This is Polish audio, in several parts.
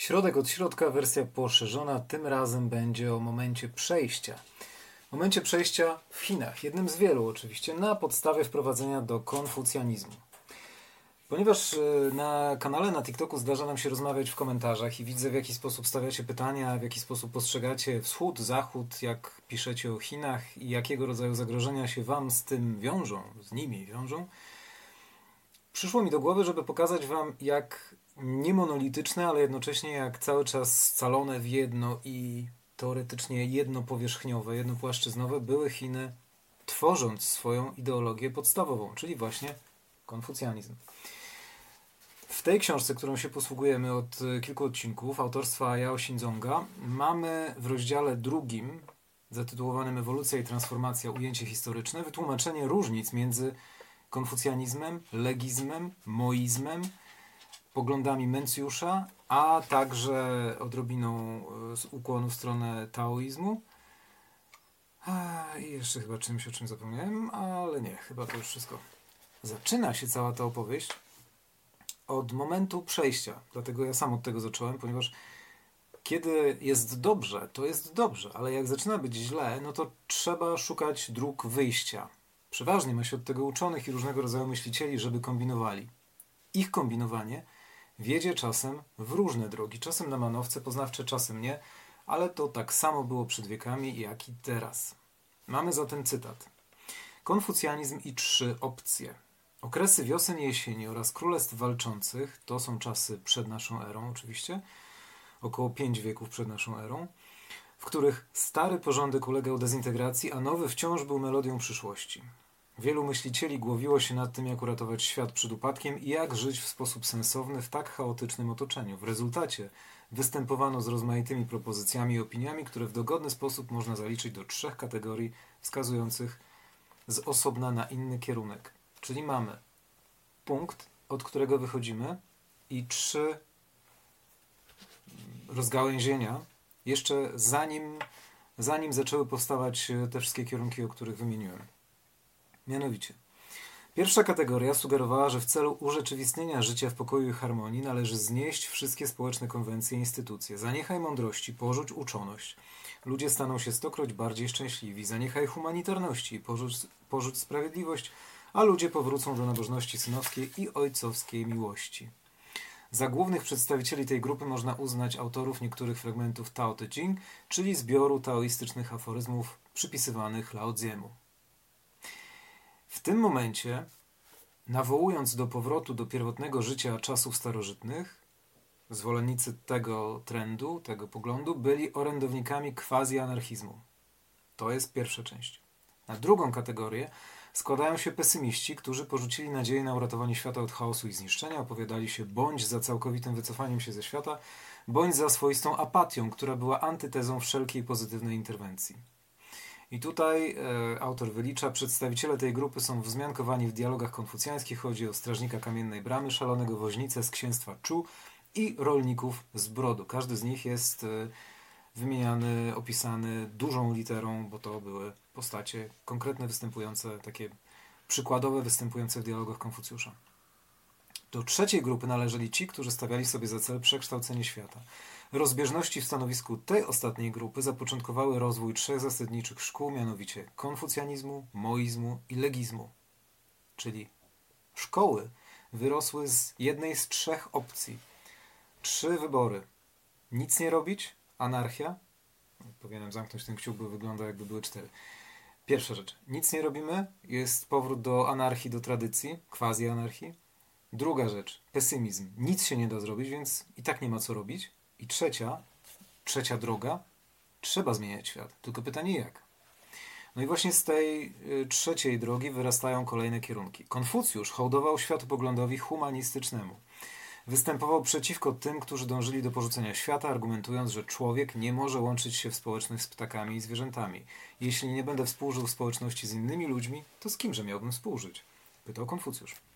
Środek od środka, wersja poszerzona, tym razem będzie o momencie przejścia. Momencie przejścia w Chinach, jednym z wielu oczywiście, na podstawie wprowadzenia do konfucjanizmu. Ponieważ e, na kanale na TikToku zdarza nam się rozmawiać w komentarzach i widzę w jaki sposób stawiacie pytania, w jaki sposób postrzegacie wschód, zachód, jak piszecie o Chinach i jakiego rodzaju zagrożenia się Wam z tym wiążą, z nimi wiążą, przyszło mi do głowy, żeby pokazać Wam, jak niemonolityczne, ale jednocześnie jak cały czas scalone w jedno i teoretycznie jednopowierzchniowe, jednopłaszczyznowe były Chiny, tworząc swoją ideologię podstawową, czyli właśnie konfucjanizm. W tej książce, którą się posługujemy od kilku odcinków, autorstwa Yao Xinzonga, mamy w rozdziale drugim, zatytułowanym Ewolucja i transformacja, ujęcie historyczne, wytłumaczenie różnic między konfucjanizmem, legizmem, moizmem, poglądami Mencjusza, a także odrobiną z ukłonu w stronę taoizmu. I jeszcze chyba czymś, o czym zapomniałem, ale nie, chyba to już wszystko. Zaczyna się cała ta opowieść od momentu przejścia. Dlatego ja sam od tego zacząłem, ponieważ kiedy jest dobrze, to jest dobrze, ale jak zaczyna być źle, no to trzeba szukać dróg wyjścia. Przeważnie ma się od tego uczonych i różnego rodzaju myślicieli, żeby kombinowali. Ich kombinowanie wiedzie czasem w różne drogi, czasem na manowce poznawcze, czasem nie, ale to tak samo było przed wiekami, jak i teraz. Mamy zatem cytat. Konfucjanizm i trzy opcje. Okresy wiosen i jesieni oraz królestw walczących to są czasy przed naszą erą, oczywiście, około pięć wieków przed naszą erą, w których stary porządek ulegał dezintegracji, a nowy wciąż był melodią przyszłości. Wielu myślicieli głowiło się nad tym, jak uratować świat przed upadkiem i jak żyć w sposób sensowny w tak chaotycznym otoczeniu. W rezultacie występowano z rozmaitymi propozycjami i opiniami, które w dogodny sposób można zaliczyć do trzech kategorii wskazujących z osobna na inny kierunek. Czyli mamy punkt, od którego wychodzimy i trzy rozgałęzienia, jeszcze zanim, zanim zaczęły powstawać te wszystkie kierunki, o których wymieniłem. Mianowicie, pierwsza kategoria sugerowała, że w celu urzeczywistnienia życia w pokoju i harmonii należy znieść wszystkie społeczne konwencje i instytucje. Zaniechaj mądrości, porzuć uczoność. Ludzie staną się stokroć bardziej szczęśliwi. Zaniechaj humanitarności, porzuć, porzuć sprawiedliwość, a ludzie powrócą do nabożności synowskiej i ojcowskiej miłości. Za głównych przedstawicieli tej grupy można uznać autorów niektórych fragmentów Tao Te Ching, czyli zbioru taoistycznych aforyzmów przypisywanych Lao Tziemu. W tym momencie, nawołując do powrotu do pierwotnego życia czasów starożytnych, zwolennicy tego trendu, tego poglądu, byli orędownikami quasi-anarchizmu. To jest pierwsza część. Na drugą kategorię składają się pesymiści, którzy porzucili nadzieję na uratowanie świata od chaosu i zniszczenia, opowiadali się bądź za całkowitym wycofaniem się ze świata, bądź za swoistą apatią, która była antytezą wszelkiej pozytywnej interwencji. I tutaj e, autor wylicza, przedstawiciele tej grupy są wzmiankowani w dialogach konfucjańskich. Chodzi o strażnika kamiennej bramy, szalonego woźnicę z księstwa Czu i rolników z Brodu. Każdy z nich jest e, wymieniany, opisany dużą literą, bo to były postacie konkretne, występujące, takie przykładowe, występujące w dialogach Konfucjusza. Do trzeciej grupy należeli ci, którzy stawiali sobie za cel przekształcenie świata. Rozbieżności w stanowisku tej ostatniej grupy zapoczątkowały rozwój trzech zasadniczych szkół, mianowicie konfucjanizmu, moizmu i legizmu. Czyli szkoły wyrosły z jednej z trzech opcji. Trzy wybory. Nic nie robić, anarchia. Powinienem zamknąć ten kciuk, bo wygląda jakby były cztery. Pierwsza rzecz. Nic nie robimy. Jest powrót do anarchii, do tradycji, quasi-anarchii. Druga rzecz. Pesymizm. Nic się nie da zrobić, więc i tak nie ma co robić. I trzecia, trzecia droga, trzeba zmieniać świat. Tylko pytanie jak? No i właśnie z tej y, trzeciej drogi wyrastają kolejne kierunki. Konfucjusz hołdował światopoglądowi humanistycznemu. Występował przeciwko tym, którzy dążyli do porzucenia świata, argumentując, że człowiek nie może łączyć się w społeczność z ptakami i zwierzętami. Jeśli nie będę współżył w społeczności z innymi ludźmi, to z kimże miałbym współżyć? Pytał Konfucjusz.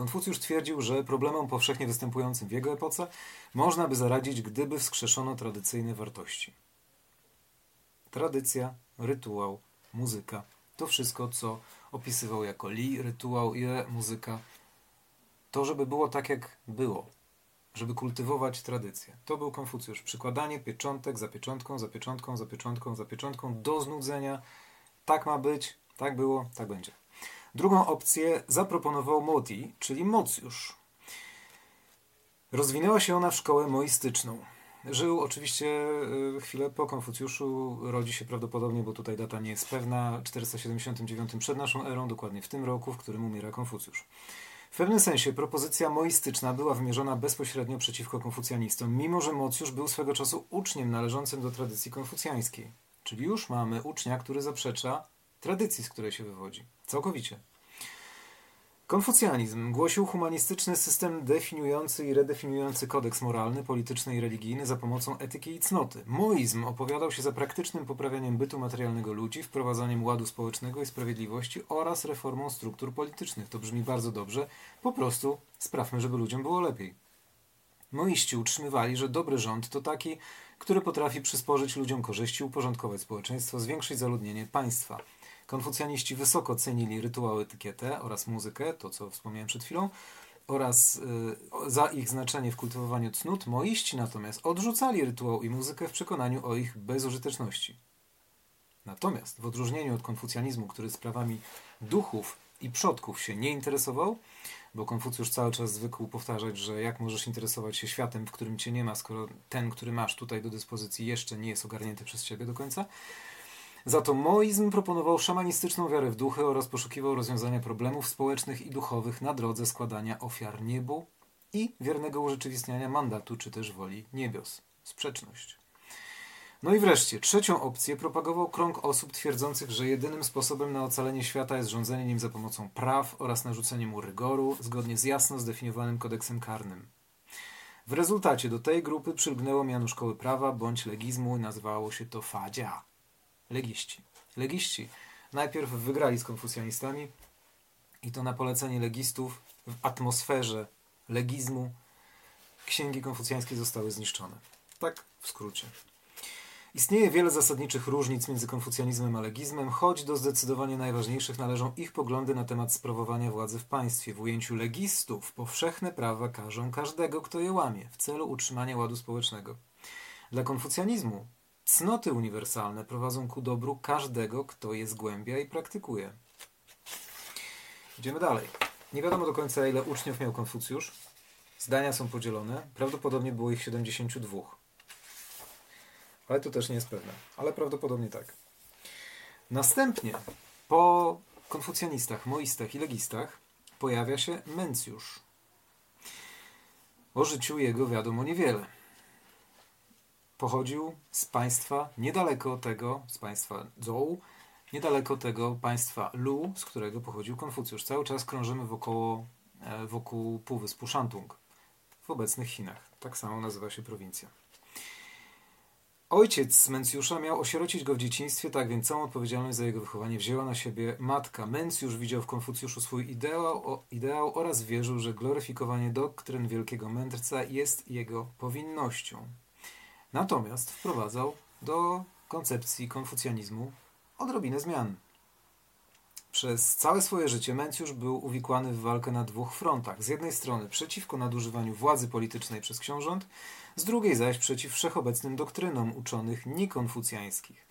Konfucjusz twierdził, że problemom powszechnie występującym w jego epoce można by zaradzić, gdyby wskrzeszono tradycyjne wartości. Tradycja, rytuał, muzyka to wszystko, co opisywał jako li, rytuał i muzyka. To, żeby było tak, jak było. żeby kultywować tradycję. To był Konfucjusz. Przykładanie pieczątek za pieczątką, za pieczątką, za pieczątką, za pieczątką do znudzenia. Tak ma być, tak było, tak będzie. Drugą opcję zaproponował Moti, czyli Mocjusz. Rozwinęła się ona w szkołę moistyczną. Żył oczywiście y, chwilę po Konfucjuszu, rodzi się prawdopodobnie, bo tutaj data nie jest pewna, 479 przed naszą erą, dokładnie w tym roku, w którym umiera Konfucjusz. W pewnym sensie propozycja moistyczna była wymierzona bezpośrednio przeciwko konfucjanistom, mimo że Mocjusz był swego czasu uczniem należącym do tradycji konfucjańskiej. Czyli już mamy ucznia, który zaprzecza tradycji, z której się wywodzi. Całkowicie. Konfucjanizm głosił humanistyczny system definiujący i redefiniujący kodeks moralny, polityczny i religijny za pomocą etyki i cnoty. Moizm opowiadał się za praktycznym poprawianiem bytu materialnego ludzi, wprowadzaniem ładu społecznego i sprawiedliwości oraz reformą struktur politycznych. To brzmi bardzo dobrze. Po prostu sprawmy, żeby ludziom było lepiej. Moiści utrzymywali, że dobry rząd to taki, który potrafi przysporzyć ludziom korzyści, uporządkować społeczeństwo, zwiększyć zaludnienie państwa. Konfucjaniści wysoko cenili rytuały, etykietę oraz muzykę, to co wspomniałem przed chwilą, oraz y, za ich znaczenie w kultywowaniu cnót. Moiści natomiast odrzucali rytuał i muzykę w przekonaniu o ich bezużyteczności. Natomiast w odróżnieniu od konfucjanizmu, który sprawami duchów i przodków się nie interesował, bo Konfucjusz cały czas zwykł powtarzać, że jak możesz interesować się światem, w którym cię nie ma, skoro ten, który masz tutaj do dyspozycji, jeszcze nie jest ogarnięty przez ciebie do końca, za to moizm proponował szamanistyczną wiarę w duchy oraz poszukiwał rozwiązania problemów społecznych i duchowych na drodze składania ofiar niebu i wiernego urzeczywistniania mandatu czy też woli niebios. Sprzeczność. No i wreszcie, trzecią opcję propagował krąg osób twierdzących, że jedynym sposobem na ocalenie świata jest rządzenie nim za pomocą praw oraz narzucenie mu rygoru, zgodnie z jasno zdefiniowanym kodeksem karnym. W rezultacie do tej grupy przylgnęło miano szkoły prawa bądź legizmu i nazywało się to fadzia legiści. Legiści najpierw wygrali z konfucjanistami i to na polecenie legistów w atmosferze legizmu księgi konfucjańskie zostały zniszczone. Tak w skrócie. Istnieje wiele zasadniczych różnic między konfucjanizmem a legizmem, choć do zdecydowanie najważniejszych należą ich poglądy na temat sprawowania władzy w państwie. W ujęciu legistów powszechne prawa każą każdego, kto je łamie, w celu utrzymania ładu społecznego. Dla konfucjanizmu Cnoty uniwersalne prowadzą ku dobru każdego, kto je zgłębia i praktykuje. Idziemy dalej. Nie wiadomo do końca, ile uczniów miał Konfucjusz. Zdania są podzielone. Prawdopodobnie było ich 72. Ale to też nie jest pewne. Ale prawdopodobnie tak. Następnie, po konfucjanistach, moistach i legistach, pojawia się Mencjusz. O życiu jego wiadomo niewiele pochodził z państwa niedaleko tego, z państwa Zhou, niedaleko tego państwa Lu, z którego pochodził Konfucjusz. Cały czas krążymy wokoło, e, wokół półwyspu Shantung w obecnych Chinach. Tak samo nazywa się prowincja. Ojciec Mencjusza miał osierocić go w dzieciństwie, tak więc całą odpowiedzialność za jego wychowanie wzięła na siebie matka. Mencjusz widział w Konfucjuszu swój ideał, o, ideał oraz wierzył, że gloryfikowanie doktryn wielkiego mędrca jest jego powinnością. Natomiast wprowadzał do koncepcji konfucjanizmu odrobinę zmian. Przez całe swoje życie Mencjusz był uwikłany w walkę na dwóch frontach. Z jednej strony przeciwko nadużywaniu władzy politycznej przez książąt, z drugiej zaś przeciw wszechobecnym doktrynom uczonych niekonfucjańskich.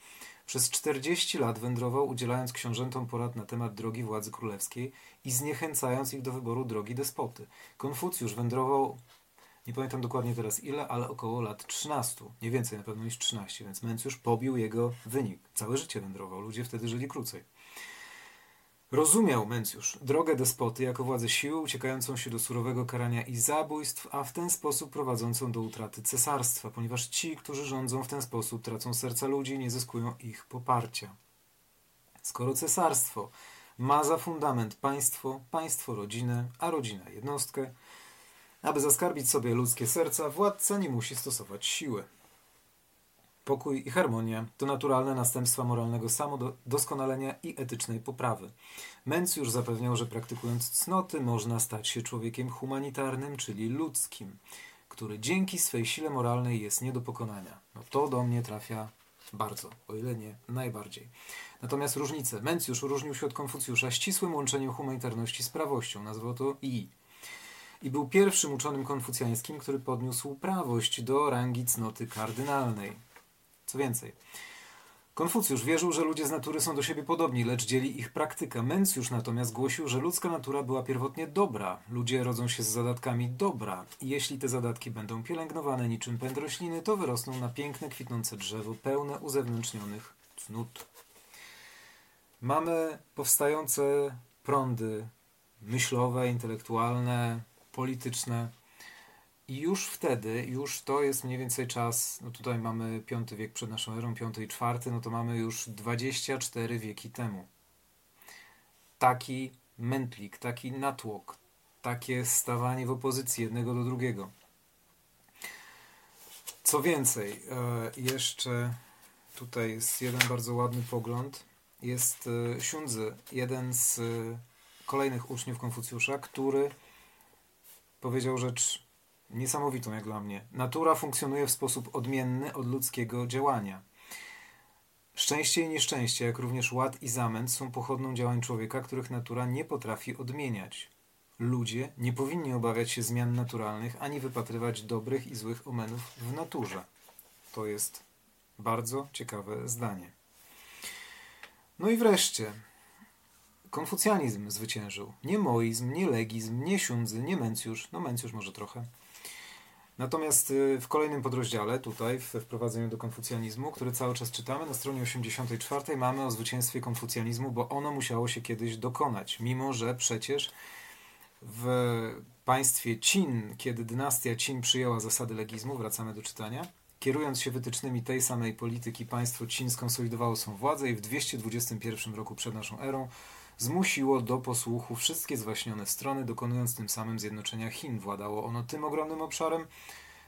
Przez 40 lat wędrował, udzielając książętom porad na temat drogi władzy królewskiej i zniechęcając ich do wyboru drogi despoty. Konfucjusz wędrował nie pamiętam dokładnie teraz ile, ale około lat 13. Nie więcej na pewno niż 13, więc Mencjusz pobił jego wynik. Całe życie wędrował, ludzie wtedy żyli krócej. Rozumiał Mencjusz drogę despoty jako władzę siły uciekającą się do surowego karania i zabójstw, a w ten sposób prowadzącą do utraty cesarstwa, ponieważ ci, którzy rządzą w ten sposób, tracą serca ludzi nie zyskują ich poparcia. Skoro cesarstwo ma za fundament państwo, państwo rodzinę, a rodzina jednostkę, aby zaskarbić sobie ludzkie serca, władca nie musi stosować siły. Pokój i harmonia to naturalne następstwa moralnego samodoskonalenia i etycznej poprawy. Mencjusz zapewniał, że praktykując cnoty można stać się człowiekiem humanitarnym, czyli ludzkim, który dzięki swej sile moralnej jest nie do pokonania. No to do mnie trafia bardzo, o ile nie najbardziej. Natomiast różnice. Mencjusz różnił się od Konfucjusza ścisłym łączeniem humanitarności z prawością. Nazwał to i i był pierwszym uczonym konfucjańskim, który podniósł prawość do rangi cnoty kardynalnej. Co więcej, Konfucjusz wierzył, że ludzie z natury są do siebie podobni, lecz dzieli ich praktyka. Mencjusz natomiast głosił, że ludzka natura była pierwotnie dobra. Ludzie rodzą się z zadatkami dobra i jeśli te zadatki będą pielęgnowane niczym pęd rośliny, to wyrosną na piękne, kwitnące drzewo, pełne uzewnętrznionych cnót. Mamy powstające prądy myślowe, intelektualne, polityczne, i już wtedy, już to jest mniej więcej czas, no tutaj mamy V wiek przed naszą erą, V i IV, no to mamy już 24 wieki temu. Taki mętlik, taki natłok, takie stawanie w opozycji jednego do drugiego. Co więcej, e, jeszcze tutaj jest jeden bardzo ładny pogląd. Jest e, Xunzi, jeden z kolejnych uczniów Konfucjusza, który powiedział rzecz niesamowitą jak dla mnie. Natura funkcjonuje w sposób odmienny od ludzkiego działania. Szczęście i nieszczęście, jak również ład i zamęt są pochodną działań człowieka, których natura nie potrafi odmieniać. Ludzie nie powinni obawiać się zmian naturalnych, ani wypatrywać dobrych i złych omenów w naturze. To jest bardzo ciekawe zdanie. No i wreszcie, konfucjanizm zwyciężył. Nie moizm, nie legizm, nie siundzy, nie mencjusz, no mencjusz może trochę, Natomiast y, w kolejnym podrozdziale, tutaj, w wprowadzeniu do konfucjanizmu, który cały czas czytamy, na stronie 84 mamy o zwycięstwie konfucjanizmu, bo ono musiało się kiedyś dokonać, mimo że przecież w państwie Chin, kiedy dynastia Chin przyjęła zasady legizmu, wracamy do czytania, kierując się wytycznymi tej samej polityki, państwo Chin skonsolidowało swą władzę i w 221 roku przed naszą erą zmusiło do posłuchu wszystkie zwaśnione strony, dokonując tym samym zjednoczenia Chin. Władało ono tym ogromnym obszarem,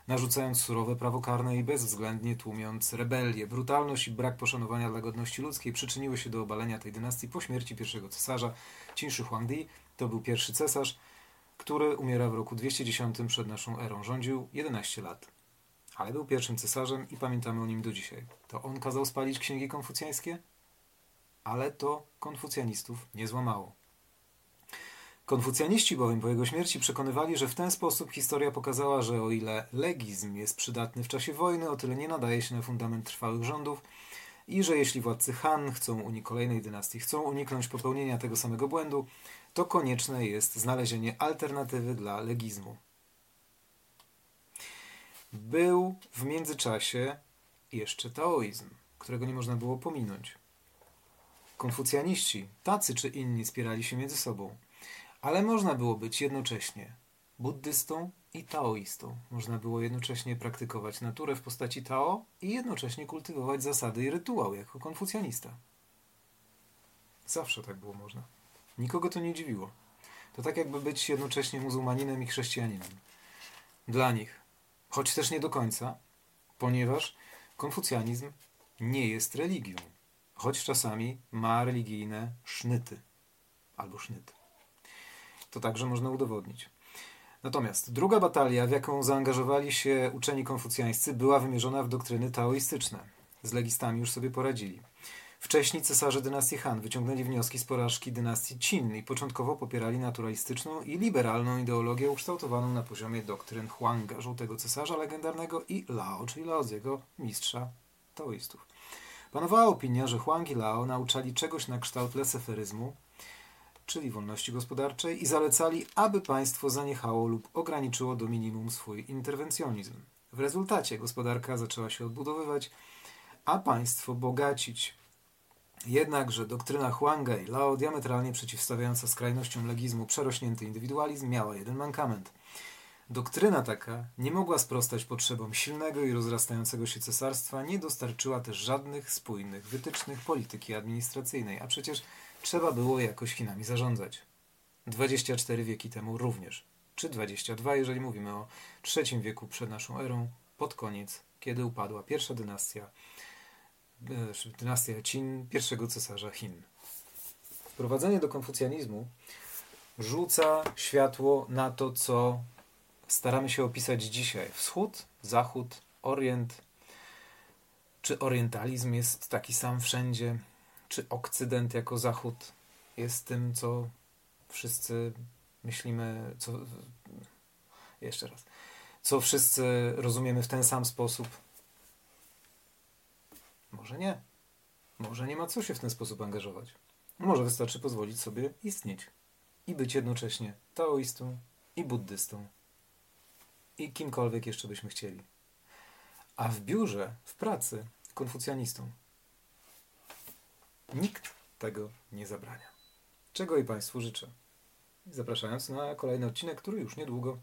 narzucając surowe prawo karne i bezwzględnie tłumiąc rebelię. Brutalność i brak poszanowania dla godności ludzkiej przyczyniły się do obalenia tej dynastii po śmierci pierwszego cesarza. Qin Shi Huangdi to był pierwszy cesarz, który umiera w roku 210 przed naszą erą. Rządził 11 lat. Ale był pierwszym cesarzem i pamiętamy o nim do dzisiaj. To on kazał spalić księgi konfucjańskie? Ale to konfucjanistów nie złamało. Konfucjaniści bowiem po jego śmierci przekonywali, że w ten sposób historia pokazała, że o ile legizm jest przydatny w czasie wojny, o tyle nie nadaje się na fundament trwałych rządów i że jeśli władcy Han chcą unik kolejnej dynastii, chcą uniknąć popełnienia tego samego błędu, to konieczne jest znalezienie alternatywy dla legizmu. Był w międzyczasie jeszcze taoizm, którego nie można było pominąć. Konfucjaniści, tacy czy inni, spierali się między sobą, ale można było być jednocześnie buddystą i taoistą. Można było jednocześnie praktykować naturę w postaci Tao i jednocześnie kultywować zasady i rytuał jako konfucjanista. Zawsze tak było można. Nikogo to nie dziwiło. To tak jakby być jednocześnie muzułmaninem i chrześcijaninem. Dla nich, choć też nie do końca, ponieważ konfucjanizm nie jest religią choć czasami ma religijne sznyty albo sznyty. To także można udowodnić. Natomiast druga batalia, w jaką zaangażowali się uczeni konfucjańscy, była wymierzona w doktryny taoistyczne. Z legistami już sobie poradzili. Wcześniej cesarze dynastii Han wyciągnęli wnioski z porażki dynastii Qin i początkowo popierali naturalistyczną i liberalną ideologię ukształtowaną na poziomie doktryn Huanga, żółtego cesarza legendarnego i Lao, czyli Laoziego, mistrza taoistów. Panowała opinia, że Huang i Lao nauczali czegoś na kształt leseferyzmu, czyli wolności gospodarczej, i zalecali, aby państwo zaniechało lub ograniczyło do minimum swój interwencjonizm. W rezultacie gospodarka zaczęła się odbudowywać, a państwo bogacić. Jednakże doktryna Huanga i Lao, diametralnie przeciwstawiająca skrajnościom legizmu przerośnięty indywidualizm, miała jeden mankament – Doktryna taka nie mogła sprostać potrzebom silnego i rozrastającego się cesarstwa, nie dostarczyła też żadnych spójnych wytycznych polityki administracyjnej, a przecież trzeba było jakoś Chinami zarządzać. 24 wieki temu również, czy 22, jeżeli mówimy o III wieku przed naszą erą, pod koniec, kiedy upadła pierwsza dynastia, e, dynastia Qin, pierwszego cesarza Chin. Wprowadzenie do konfucjanizmu rzuca światło na to, co staramy się opisać dzisiaj. Wschód, zachód, orient. Czy orientalizm jest taki sam wszędzie? Czy okcydent jako zachód jest tym, co wszyscy myślimy, co, Jeszcze raz. Co wszyscy rozumiemy w ten sam sposób? Może nie. Może nie ma co się w ten sposób angażować. Może wystarczy pozwolić sobie istnieć i być jednocześnie taoistą i buddystą i kimkolwiek jeszcze byśmy chcieli. A w biurze, w pracy konfucjanistą. Nikt tego nie zabrania. Czego i Państwu życzę. Zapraszając na kolejny odcinek, który już niedługo